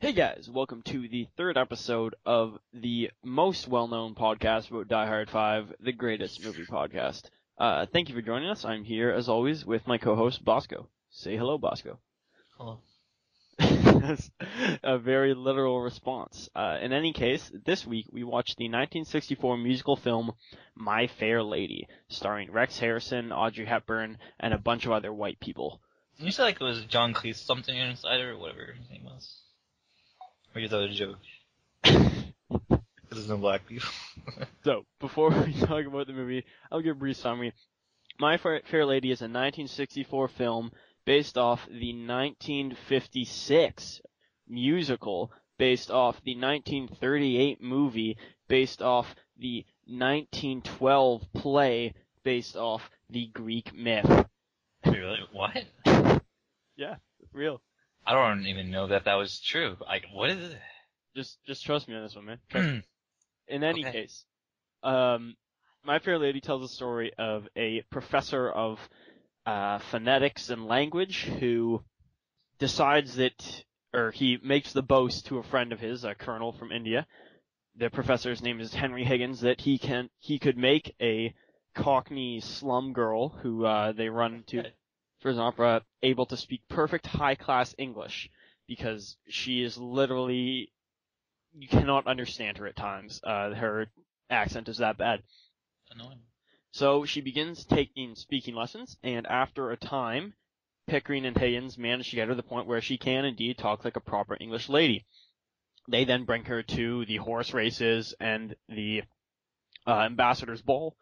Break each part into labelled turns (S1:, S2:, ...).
S1: Hey guys, welcome to the third episode of the most well-known podcast about Die Hard 5, the greatest movie podcast. Uh, thank you for joining us. I'm here, as always, with my co-host, Bosco. Say hello, Bosco.
S2: Hello.
S1: That's a very literal response. Uh, in any case, this week we watched the 1964 musical film My Fair Lady, starring Rex Harrison, Audrey Hepburn, and a bunch of other white people.
S2: You said like it was John Cleese something inside or whatever his name was. Thought it was a joke? There's no black people.
S1: So, before we talk about the movie, I'll give a brief summary. My Fair Fair Lady is a 1964 film based off the 1956 musical, based off the 1938 movie, based off the 1912 play, based off the Greek myth.
S2: really? What?
S1: Yeah, real.
S2: I don't even know that that was true. Like, what is it?
S1: Just, just trust me on this one, man. In any
S2: Okay.
S1: case, um, My Fair Lady tells the story of a professor of uh, phonetics and language who decides that, or he makes the boast to a friend of his, a colonel from India. The professor's name is Henry Higgins. That he can he could make a Cockney slum girl who uh, they run to His opera able to speak perfect high class English because she is literally you cannot understand her at times. Uh, her accent is that bad.
S2: Annoying.
S1: So she begins taking speaking lessons, and after a time, Pickering and Higgins manage to get her to the point where she can indeed talk like a proper English lady. They then bring her to the horse races and the uh, ambassador's ball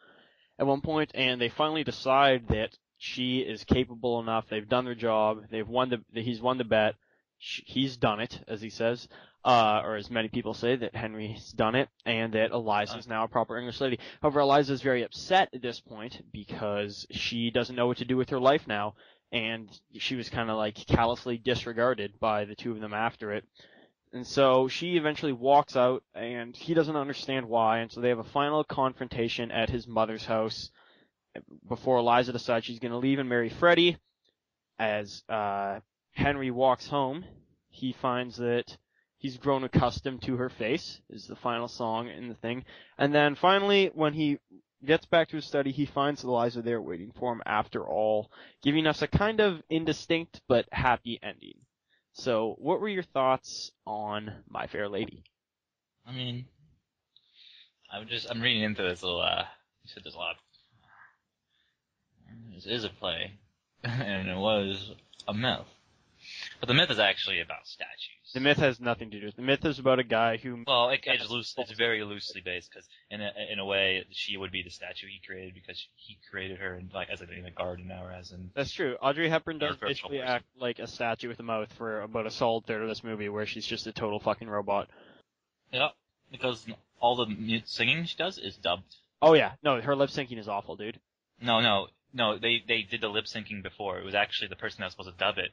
S1: at one point, and they finally decide that she is capable enough. They've done their job. They've won the. He's won the bet. Sh He's done it, as he says, uh, or as many people say that Henry's done it, and that Eliza is now a proper English lady. However, Eliza is very upset at this point because she doesn't know what to do with her life now, and she was kind of like callously disregarded by the two of them after it. And so she eventually walks out, and he doesn't understand why, and so they have a final confrontation at his mother's house before Eliza decides she's going to leave and marry Freddy. As uh, Henry walks home, he finds that he's grown accustomed to her face, is the final song in the thing. And then finally, when he gets back to his study, he finds Eliza there waiting for him after all, giving us a kind of indistinct but happy ending. So, what were your thoughts on My Fair Lady?
S2: I mean, I'm just, I'm reading into this little, uh, you said there's a lot. This is a play, and it was a myth. But the myth is actually about statues.
S1: The myth has nothing to do with. The myth is about a guy who
S2: Well, it, it's loose. It's very loosely based because, in a in a way, she would be the statue he created because he created her in, like as a, in a garden now, as in
S1: That's true. Audrey Hepburn does
S2: Or
S1: basically
S2: person.
S1: act like a statue with a mouth for about a solid third of this movie, where she's just a total fucking robot.
S2: yeah, because all the singing she does is dubbed.
S1: Oh yeah, no, her lip syncing is awful, dude.
S2: No, no, no. They they did the lip syncing before. It was actually the person that was supposed to dub it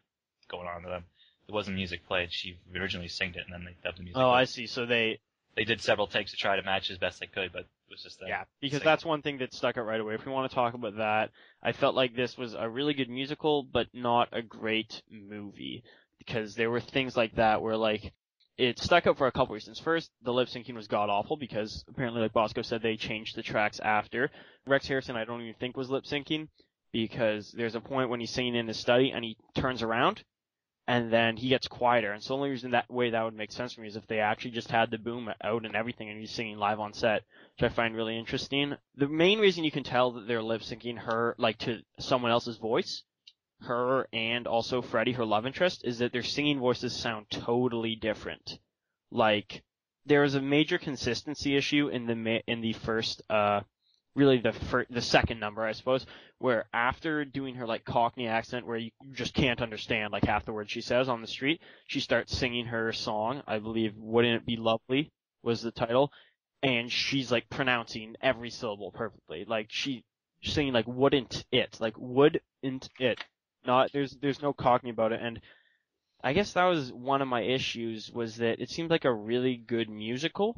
S2: going on to them. It wasn't music played. She originally sang it and then they dubbed the music.
S1: Oh,
S2: over.
S1: I see. So they,
S2: They did several takes to try to match as best they could, but it was just that.
S1: yeah, because
S2: sing.
S1: that's one thing that stuck out right away. If we want to talk about that, I felt like this was a really good musical, but not a great movie because there were things like that where like it stuck out for a couple reasons. First, the lip syncing was god awful because apparently, like Bosco said, they changed the tracks after. Rex Harrison, I don't even think was lip syncing because there's a point when he's singing in his study and he turns around and then he gets quieter. And so the only reason that way that would make sense for me is if they actually just had the boom out and everything and he's singing live on set, which I find really interesting. The main reason you can tell that they're lip syncing her like to someone else's voice, her and also Freddy, her love interest, is that their singing voices sound totally different. Like there is a major consistency issue in the in the first uh really the fir- the second number I suppose where after doing her like Cockney accent where you just can't understand like half the words she says on the street she starts singing her song I believe wouldn't it be lovely was the title and she's like pronouncing every syllable perfectly like she she's singing like wouldn't it like wouldn't it not there's there's no Cockney about it and I guess that was one of my issues was that it seemed like a really good musical.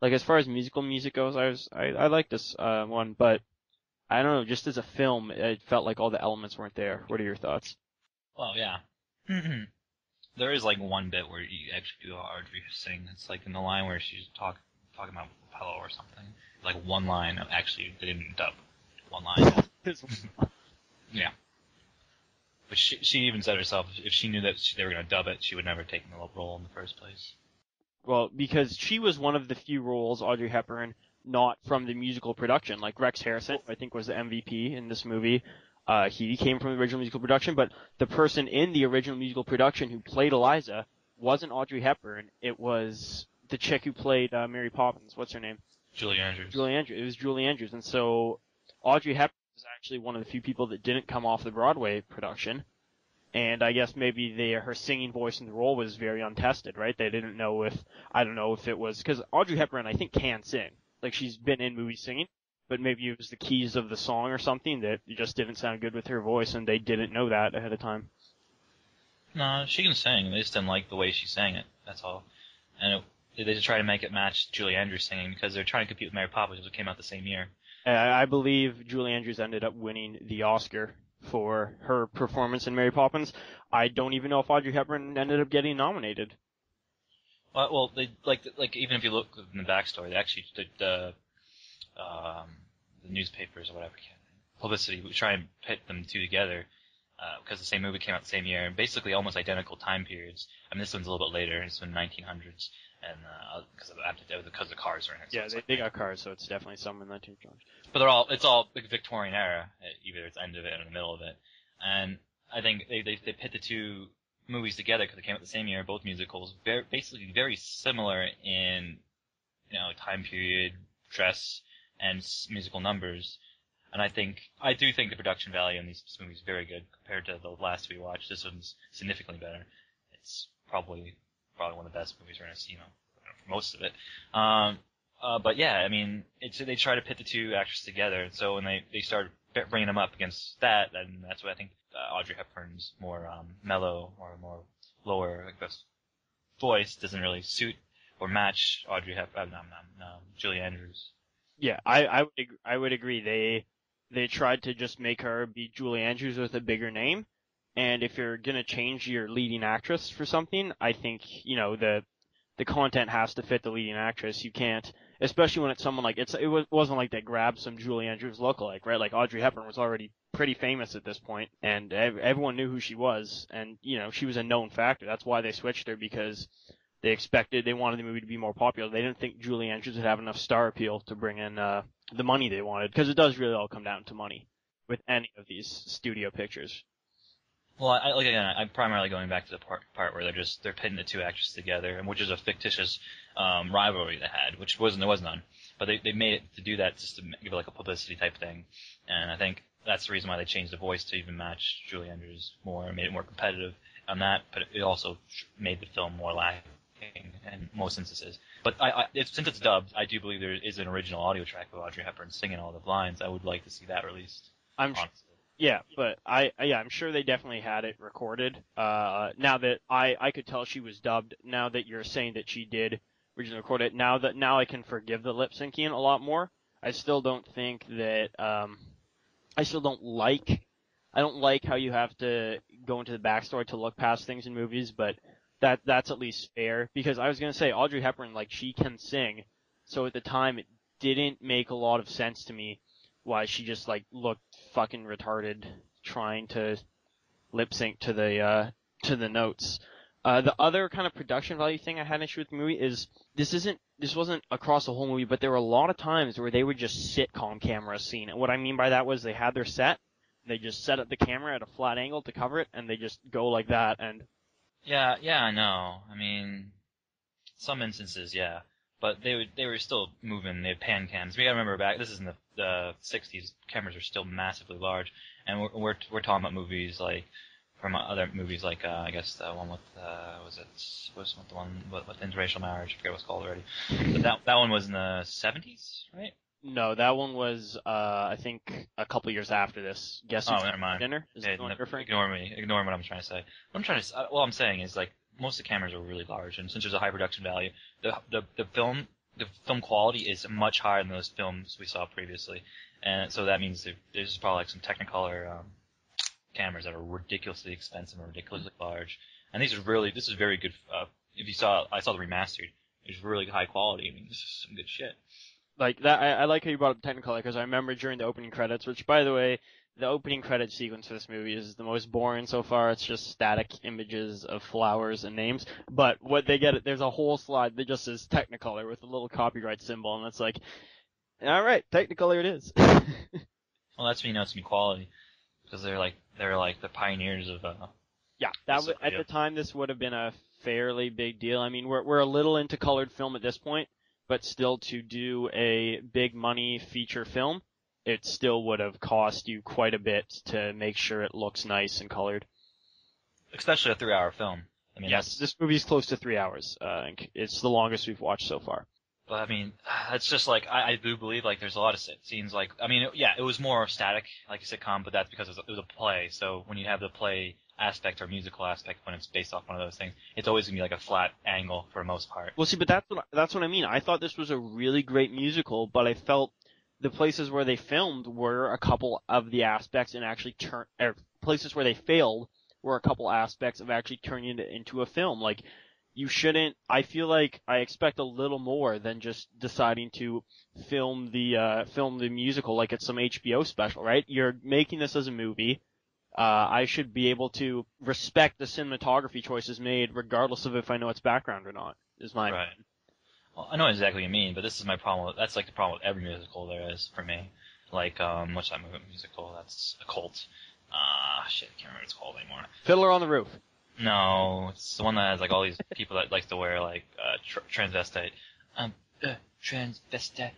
S1: Like as far as musical music goes, I was I, I like this uh, one, but I don't know, just as a film, it felt like all the elements weren't there. What are your thoughts?
S2: Well, yeah. There is like one bit where you actually do Audrey sing. It's like in the line where she's talk talking about pillow or something. Like one line of actually they didn't dub one line. yeah. But she she even said herself if she knew that she, they were going to dub it, she would never take the role in the first place.
S1: well, because she was one of the few roles, Audrey Hepburn, not from the musical production. Like Rex Harrison, I think was the MVP in this movie. Uh, he came from the original musical production, but the person in the original musical production who played Eliza wasn't Audrey Hepburn. It was the chick who played uh, Mary Poppins. What's her name?
S2: Julie Andrews.
S1: Julie Andrews. It was Julie Andrews, and so Audrey Hepburn was actually one of the few people that didn't come off the Broadway production. And I guess maybe they, her singing voice in the role was very untested, right? They didn't know if I don't know if it was because Audrey Hepburn I think can sing, like she's been in movies singing, but maybe it was the keys of the song or something that just didn't sound good with her voice, and they didn't know that ahead of time.
S2: No, she can sing. They just didn't like the way she sang it. That's all. And it, they just try to make it match Julie Andrews singing because they're trying to compete with Mary Poppins, which came out the same year.
S1: I believe Julie Andrews ended up winning the Oscar for her performance in Mary Poppins. I don't even know if Audrey Hepburn ended up getting nominated.
S2: Well, well, they like like even if you look in the backstory, they actually the the, um, the newspapers or whatever publicity we try and pit them two together uh, because the same movie came out the same year and basically almost identical time periods. I mean, this one's a little bit later. It's in 1900s, and because uh, of because the cars are in it. so
S1: Yeah, they,
S2: like-
S1: they got cars, so it's definitely some in that team charge.
S2: but they're all it's all like Victorian era. uh, Either it's end of it or in the middle of it, and I think they they, they pit the two movies together because they came out the same year, both musicals, very basically very similar in you know time period, dress, and s- musical numbers. And I think I do think the production value in these movies is very good compared to the last we watched. This one's significantly better. It's probably probably one of the best movies we're gonna see, you know, for most of it. Um, uh, but yeah, I mean, it's they try to pit the two actors together. So when they they start bringing them up against that, then that's what I think uh, Audrey Hepburn's more um, mellow or more lower, like this voice doesn't really suit or match Audrey Hepburn, um, um, um, Julie Andrews.
S1: Yeah, I I would ag- I would agree. They they tried to just make her be Julie Andrews with a bigger name, and if you're gonna change your leading actress for something, I think you know the the content has to fit the leading actress. You can't, especially when it's someone like it's it was, wasn't like they grabbed some Julie Andrews lookalike, right? Like Audrey Hepburn was already pretty famous at this point, and ev- everyone knew who she was, and you know she was a known factor. That's why they switched her because they expected they wanted the movie to be more popular. They didn't think Julie Andrews would have enough star appeal to bring in uh, the money they wanted because it does really all come down to money with any of these studio pictures.
S2: Well, I, like again, I'm primarily going back to the part, part where they're just they're pitting the two actors together, and which is a fictitious um, rivalry they had, which wasn't there was none, but they they made it to do that just to give it like a publicity type thing, and I think that's the reason why they changed the voice to even match Julie Andrews more, and made it more competitive on that, but it also made the film more lacking in most instances. But I, I if, since it's dubbed, I do believe there is an original audio track of Audrey Hepburn singing all the lines. I would like to see that released.
S1: I'm
S2: Honestly.
S1: Yeah, but I yeah I'm sure they definitely had it recorded. Uh, now that I I could tell she was dubbed. Now that you're saying that she did originally record it, now that now I can forgive the lip syncing a lot more. I still don't think that um, I still don't like. I don't like how you have to go into the backstory to look past things in movies, but that that's at least fair because I was gonna say Audrey Hepburn like she can sing, so at the time it didn't make a lot of sense to me why she just like looked fucking retarded trying to lip sync to the uh to the notes. Uh, the other kind of production value thing I had an issue with the movie is this isn't this wasn't across the whole movie, but there were a lot of times where they would just sitcom camera scene. And what I mean by that was they had their set, they just set up the camera at a flat angle to cover it, and they just go like that. And
S2: Yeah, yeah, I know. I mean, some instances, yeah, but they would they were still moving. They had pan cams. We gotta remember back. This is in the the '60s. Cameras are still massively large, and we're we're, we're talking about movies like from other movies like uh, I guess the one with uh, was it was the one with, with interracial marriage? I forget what it's called already. But that that one was in the '70s, right?
S1: no, that one was uh I think a couple years after this. Guess
S2: Oh, never mind.
S1: dinner is
S2: Yeah,
S1: the one
S2: no-
S1: you're referring?
S2: ignore me. Ignore what I'm trying to say. What I'm trying to, uh, what I'm saying is like most of the cameras are really large, and since there's a high production value, the the the film the film quality is much higher than those films we saw previously, and so that means there, there's probably like some Technicolor um, cameras that are ridiculously expensive and ridiculously large, And these are really, this is very good. Uh, if you saw, I saw the remastered. It's really high quality. I mean, this is some good shit.
S1: Like that, I, I like how you brought up Technicolor because I remember during the opening credits, which by the way, the opening credit sequence for this movie is the most boring so far. It's just static images of flowers and names. But what they get, there's a whole slide that just says Technicolor with a little copyright symbol, and it's like, all right, Technicolor it is.
S2: Well, that's when you know it's quality because they're like they're like the pioneers of. Uh,
S1: yeah, that w-
S2: Basically,
S1: at the time this would have been a fairly big deal. I mean, we're we're a little into colored film at this point, but still to do a big money feature film, it still would have cost you quite a bit to make sure it looks nice and colored.
S2: especially a three-hour film. I mean,
S1: yes,
S2: that's,
S1: this movie's close to three hours. Uh, I think it's the longest we've watched so far.
S2: but I mean, it's just like I, I do believe like there's a lot of scenes like I mean, it, yeah, it was more static like a sitcom, but that's because it was, a, it was a play. So when you have the play aspect or musical aspect when it's based off one of those things, it's always gonna be like a flat angle for the most part.
S1: Well, see, but that's what that's what I mean. I thought this was a really great musical, but I felt the places where they filmed were a couple of the aspects and actually turn or places where they failed were a couple aspects of actually turning it into a film. Like you shouldn't. I feel like I expect a little more than just deciding to film the uh, film the musical like it's some HBO special, right? You're making this as a movie. Uh, I should be able to respect the cinematography choices made, regardless of if I know its background or not. Is my
S2: Right. Well, I know exactly what you mean, but this is my problem. With, that's like the problem with every musical there is for me. Like, um, what's that movie musical? That's a cult. Ah, shit, I can't remember what it's called anymore.
S1: Fiddler on the Roof.
S2: No, it's the one that has like all these people that like to wear like uh, tr- transvestite. Um, uh, transvestite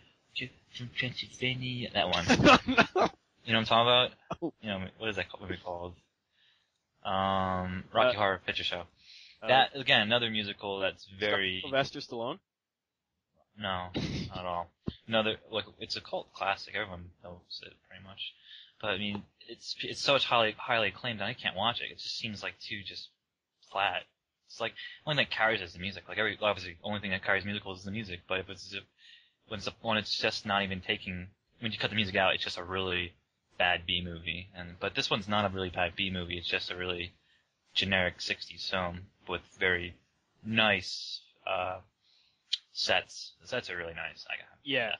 S2: from Transylvania. That one. You know what I'm talking about?
S1: Oh.
S2: You know what is that movie called? Um, Rocky
S1: Uh,
S2: Horror Picture Show.
S1: Uh,
S2: That again, another musical that's very
S1: Sylvester Stallone.
S2: No, not at all. No, like it's a cult classic. Everyone knows it pretty much. But I mean, it's it's so highly highly acclaimed, I can't watch it. It just seems like too just flat. It's like the only thing that carries is the music. Like every obviously, the only thing that carries musicals is the music. But if it's if, when it's when it's just not even taking when you cut the music out, it's just a really bad B movie. And but this one's not a really bad B movie. It's just a really generic '60s film with very nice uh, sets. The sets are really nice. I got.
S1: Yeah,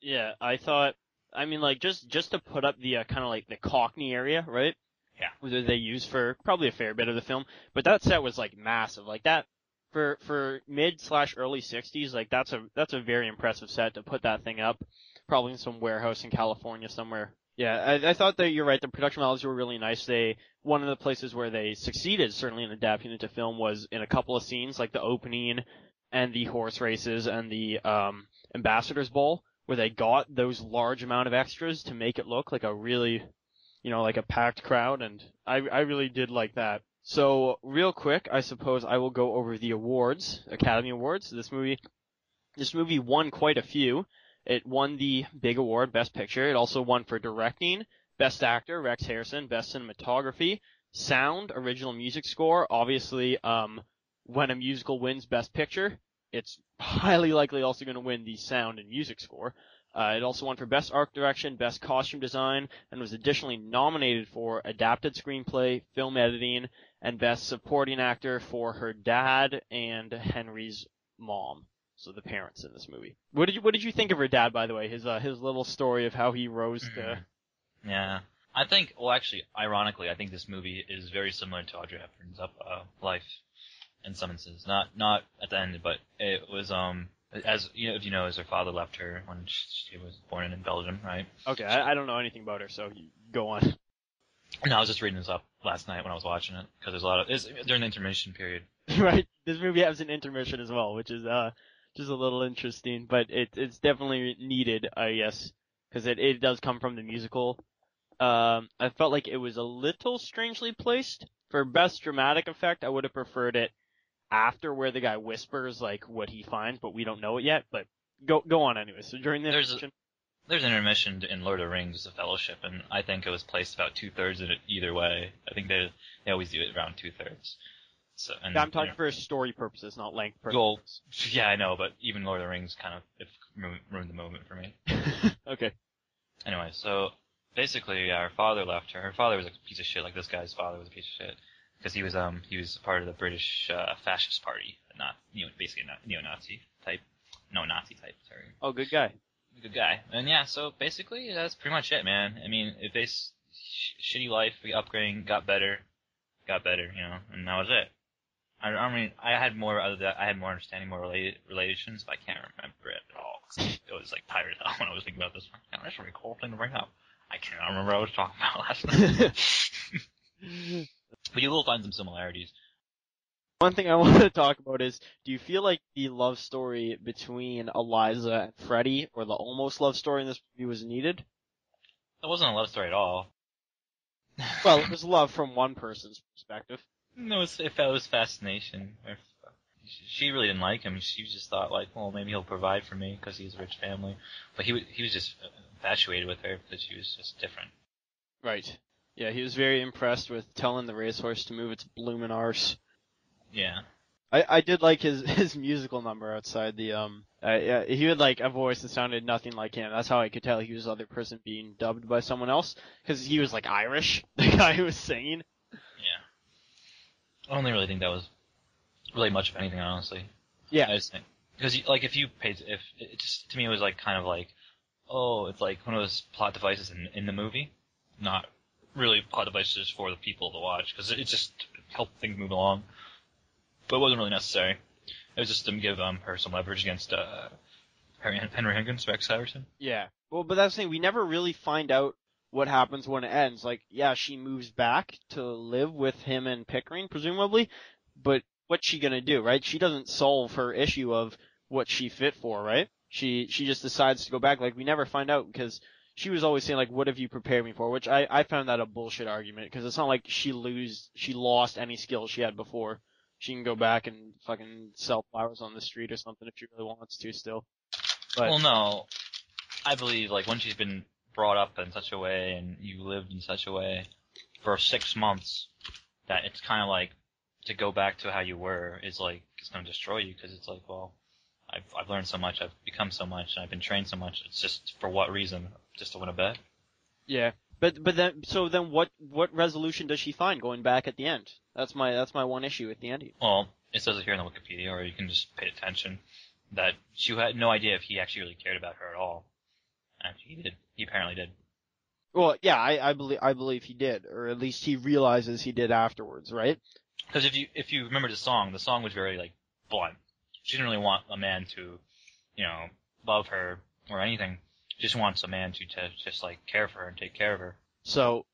S1: yeah. I thought. I mean, like just just to put up the uh, kind of like the Cockney area, right?
S2: Yeah.
S1: Where they use for probably a fair bit of the film, but that set was like massive, like that for for mid slash early '60s. Like that's a that's a very impressive set to put that thing up, probably in some warehouse in California somewhere. Yeah, I, I thought that you're right. The production values were really nice. They one of the places where they succeeded, certainly in adapting it to film, was in a couple of scenes, like the opening and the horse races and the um, ambassadors ball, where they got those large amount of extras to make it look like a really, you know, like a packed crowd, and I I really did like that. So real quick, I suppose I will go over the awards, Academy Awards. This movie, this movie won quite a few. It won the big award, Best Picture. It also won for directing, Best Actor, Rex Harrison, Best Cinematography, Sound, Original Music Score. Obviously, um, when a musical wins Best Picture, it's highly likely also going to win the Sound and Music Score. Uh, it also won for Best Art Direction, Best Costume Design, and was additionally nominated for Adapted Screenplay, Film Editing, and Best Supporting Actor for her dad and Henry's mom. So the parents in this movie. What did you What did you think of her dad, by the way? His uh, his little story of how he rose to.
S2: Mhm. Yeah. I think, well, actually, ironically, I think this movie is very similar to Audrey Hepburn's up, uh, life in some instances. Not, not at the end, but it was, um, as, you know, if you know, as her father left her when she was born in Belgium, right?
S1: Okay, I, I don't know anything about her, so go on.
S2: No, I was just reading this up last night when I was watching it, because there's a lot of, it's during the intermission period.
S1: right. This movie has an intermission as well, which is uh just a little interesting, but it it's definitely needed, I guess, because it it does come from the musical. Um, I felt like it was a little strangely placed for best dramatic effect. I would have preferred it after where the guy whispers like what he finds, but we don't know it yet. But go go on anyway. So during the
S2: There's a- There's an intermission in Lord of the Rings, The Fellowship, and I think it was placed about two thirds of it either way. I think they they always do it around two thirds. So, and,
S1: I'm talking for story purposes, not length
S2: Well, yeah, I know, but even Lord of the Rings kind of it ruined, ruined the moment for me.
S1: okay.
S2: Anyway, so basically, yeah, her father left her. Her father was a piece of shit, like this guy's father was a piece of shit. Because he was um he was part of the British uh, fascist party, not you know basically a neo-Nazi type, no Nazi type. Sorry.
S1: Oh, good guy.
S2: Good guy. And yeah, so basically that's pretty much it, man. I mean, if they sh- shitty life, we upgrading, got better, got better, you know, and that was it. I, I mean, I had more other that I had more understanding, more related relations, but I can't remember it at all. it was like tired out when I was thinking about this. Yeah, that's a really cool thing to bring up. I cannot remember what I was talking about last night. but you will find some similarities.
S1: One thing I want to talk about is, do you feel like the love story between Eliza and Freddy, or the almost love story in this movie was needed?
S2: It wasn't a love story at all.
S1: Well, it was love from one person's perspective.
S2: No, it was, it was fascination. Uh, she really didn't like him. She just thought like, well, maybe he'll provide for me because he's a rich family. But he he was just uh, infatuated with her because she was just different.
S1: Right. Yeah, he was very impressed with telling the racehorse to move its bloomin' arse.
S2: Yeah.
S1: I, I did like his his musical number outside the um. Uh, yeah, he had like a voice that sounded nothing like him. That's how I could tell he was the other person being dubbed by someone else because he was like Irish. The guy who was singing.
S2: Yeah. I don't really think that was really much of anything, honestly.
S1: Yeah.
S2: I just think because like if you paid if it just to me it was like kind of like oh it's like one of those plot devices in in the movie, not really plot devices for the people to watch because it just helped things move along, but it wasn't really necessary. It was just to give um her some leverage against uh Henry Henry Higgins Rex Harrison.
S1: Yeah. Well, but that's the thing. We never really find out what happens when it ends. Like, yeah, she moves back to live with him and Pickering, presumably, but what's she gonna do, right? She doesn't solve her issue of what she fit for, right? She she just decides to go back. Like, we never find out because she was always saying like, "What have you prepared me for?" Which I I found that a bullshit argument because it's not like she lose she lost any skills she had before. She can go back and fucking sell flowers on the street or something if she really wants to still. But
S2: Well, no, I believe like when she's been brought up in such a way and you lived in such a way for six months, that it's kind of like to go back to how you were is like it's going to destroy you because it's like, well, I've I've learned so much, I've become so much, and I've been trained so much. It's just for what reason? Just to win a bet?
S1: Yeah, but but then so then what what resolution does she find going back at the end? That's my that's my one issue at the ending.
S2: Well, it says it here in the Wikipedia, or you can just pay attention that she had no idea if he actually really cared about her at all. And he did. He apparently did.
S1: Well, yeah, I I believe I believe he did, or at least he realizes he did afterwards, right?
S2: Because if you if you remember the song, the song was very like blunt. She didn't really want a man to, you know, love her or anything. She just wants a man to, to just like care for her and take care of her.
S1: So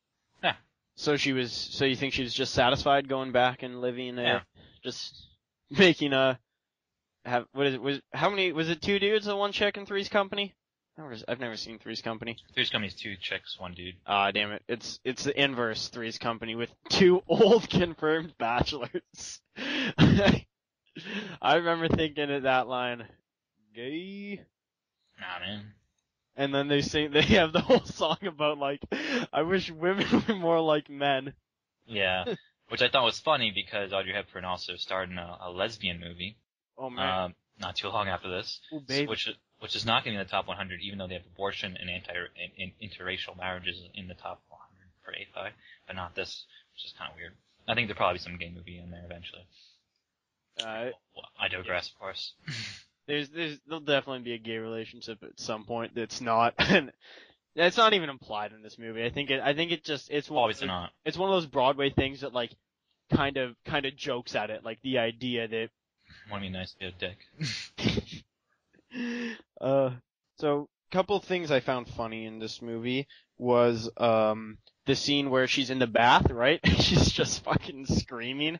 S2: Yeah.
S1: So she was. So you think she was just satisfied going back and living a
S2: Yeah.
S1: just making a have what is it was how many was it two dudes and one chick in Three's Company? I've never, seen Three's Company.
S2: Three's Company's two chicks, one dude.
S1: Ah, damn it. It's it's the inverse Three's Company with two old confirmed bachelors. I remember thinking of that line, gay.
S2: Nah, man.
S1: And then they sing, they have the whole song about like, I wish women were more like men.
S2: Yeah. Which I thought was funny because Audrey Hepburn also starred in a, a lesbian movie,
S1: Oh man.
S2: um, not too long after this,
S1: oh baby.
S2: which which is not getting in the top 100, even though they have abortion and anti in, in, interracial marriages in the top 100 for AFI, but not this, which is kind of weird. I think there'll probably be some gay movie in there eventually.
S1: Uh,
S2: Well, I digress, of course.
S1: there's there's there'll definitely be a gay relationship at some point that's not and it's not even implied in this movie. I think it I think it just it's one
S2: Obviously not.
S1: it's one of those Broadway things that like kind of kind of jokes at it, like the idea that
S2: Want to be nice to a dick.
S1: uh, so a couple things I found funny in this movie was um the scene where she's in the bath, right? she's just fucking screaming.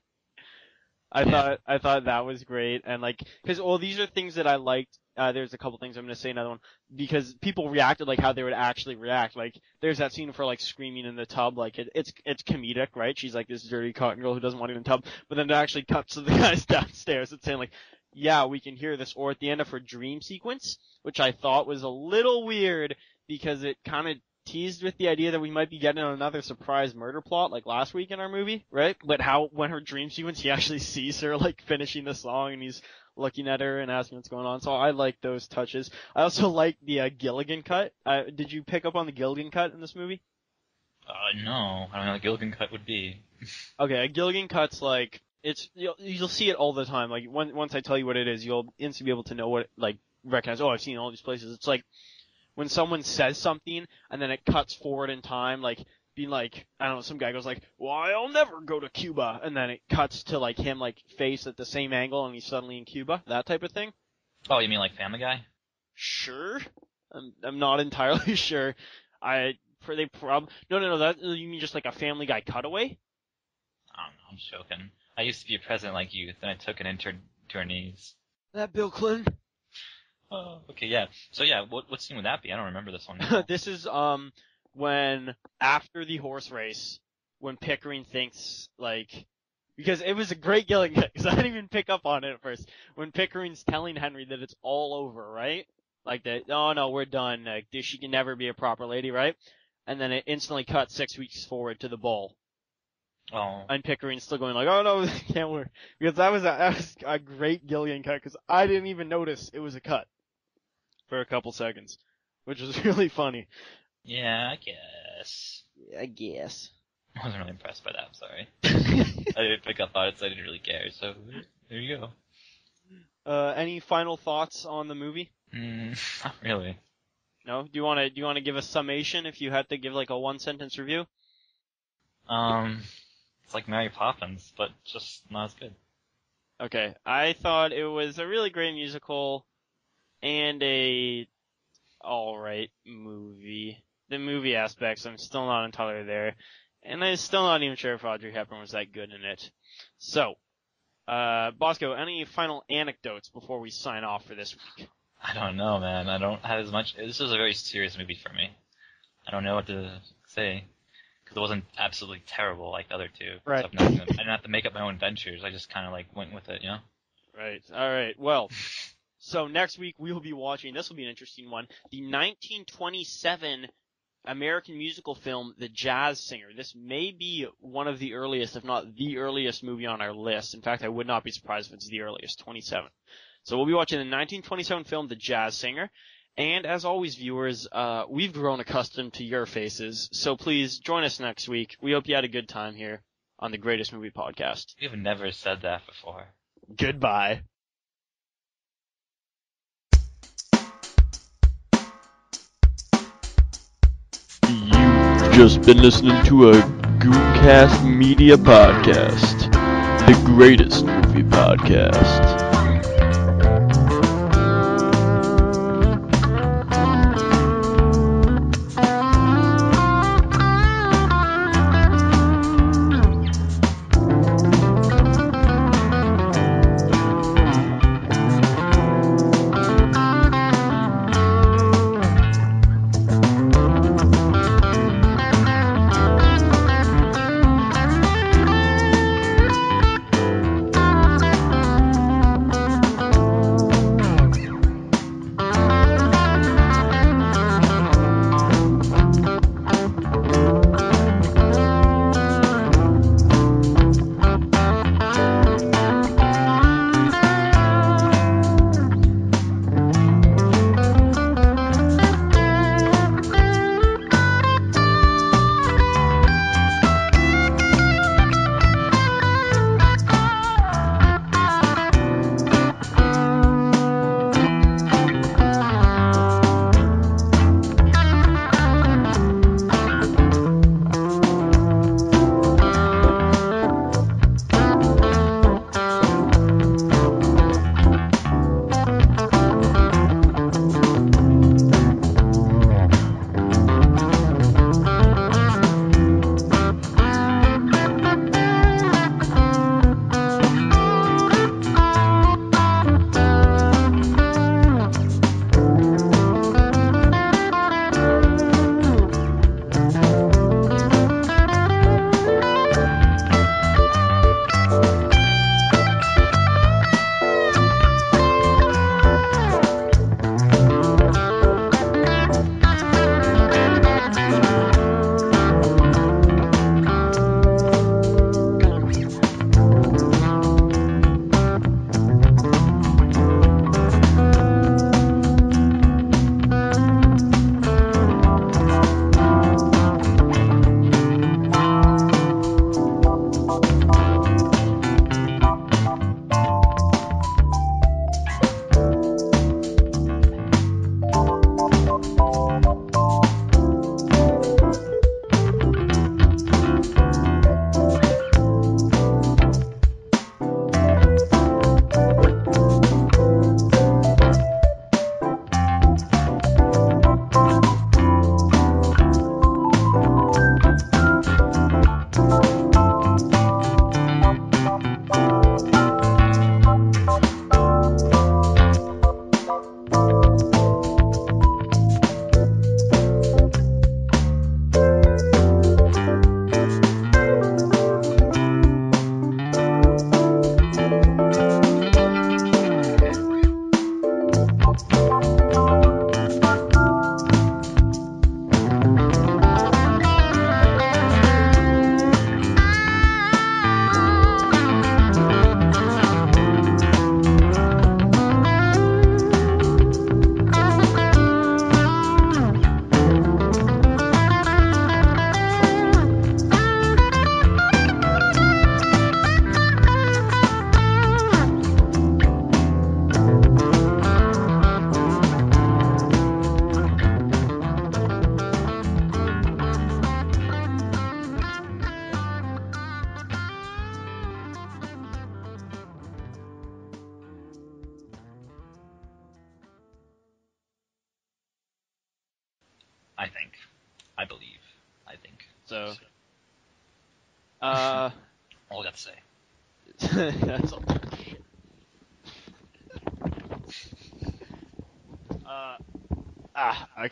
S1: I thought I thought that was great, and like, cause well, these are things that I liked. Uh, there's a couple things I'm gonna say another one because people reacted like how they would actually react. Like, there's that scene for like screaming in the tub, like it, it's it's comedic, right? She's like this dirty cotton girl who doesn't want to in the tub, but then it actually cuts to the guys downstairs and saying like, yeah, we can hear this. Or at the end of her dream sequence, which I thought was a little weird because it kind of teased with the idea that we might be getting another surprise murder plot like last week in our movie, right? But how when her dream sequence, he actually sees her like finishing the song and he's looking at her and asking what's going on. So I like those touches. I also like the uh, Gilligan cut. Uh, did you pick up on the Gilligan cut in this movie?
S2: Uh, no, I don't know what a Gilligan cut would be.
S1: Okay, a Gilligan cut's like it's you'll, you'll see it all the time. Like when, once I tell you what it is, you'll instantly be able to know what like recognize. Oh, I've seen all these places. It's like when someone says something and then it cuts forward in time, like being like I don't know, some guy goes like, "Well, I'll never go to Cuba," and then it cuts to like him like face at the same angle and he's suddenly in Cuba. That type of thing.
S2: Oh, you mean like Family Guy?
S1: Sure. I'm I'm not entirely sure. I for they prob no no no that you mean just like a Family Guy cutaway?
S2: I don't know, I'm joking. I used to be a president like you, then I took an intern to our knees.
S1: That Bill Clinton.
S2: Oh, okay, yeah. So yeah, what what scene would that be? I don't remember this one.
S1: this is um when after the horse race when Pickering thinks like because it was a great Gilligan because I didn't even pick up on it at first. When Pickering's telling Henry that it's all over right? Like that oh no we're done. Like she can never be a proper lady right? And then it instantly cuts six weeks forward to the ball.
S2: Oh,
S1: and Pickering's still going like oh no this can't work. Because that was a, that was a great Gilligan cut because I didn't even notice it was a cut for a couple seconds which was really funny
S2: yeah, I guess.
S1: I guess.
S2: I wasn't really impressed by that. I'm sorry. I didn't pick up on it, so I didn't really care. So there you go.
S1: Uh, any final thoughts on the movie?
S2: Mm, not really.
S1: No. Do you want to do you want to give a summation if you had to give like a one sentence review?
S2: Um, it's like Mary Poppins, but just not as good.
S1: Okay. I thought it was a really great musical and a all right movie. The movie aspects, I'm still not entirely there, and I'm still not even sure if Audrey Hepburn was that good in it. So, uh, Bosco, any final anecdotes before we sign off for this week?
S2: I don't know, man. I don't have as much. This was a very serious movie for me. I don't know what to say because it wasn't absolutely terrible like the other two.
S1: Right.
S2: So I'm not gonna- I didn't have to make up my own adventures. I just kind of like went with it, you know.
S1: Right. All right. Well, so next week we will be watching. This will be an interesting one. The 1927 American musical film, The Jazz Singer. This may be one of the earliest, if not the earliest movie on our list. In fact, I would not be surprised if it's the earliest, 27. So we'll be watching the 1927 film, The Jazz Singer. And as always, viewers, uh, we've grown accustomed to your faces, so please join us next week. We hope you had a good time here on the Greatest Movie Podcast.
S2: You've never said that before.
S1: Goodbye.
S3: Just been listening to a Gooncast Media Podcast, the greatest movie podcast.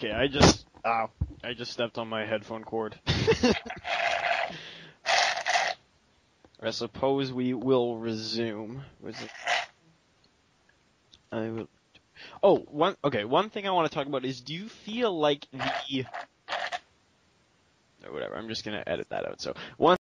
S1: Okay. I just, ah, I just stepped on my headphone cord. I suppose we will resume. Was it? I will. Oh, one. Okay, one thing I want to talk about is: Do you feel like the? Or whatever. I'm just gonna edit that out. So one.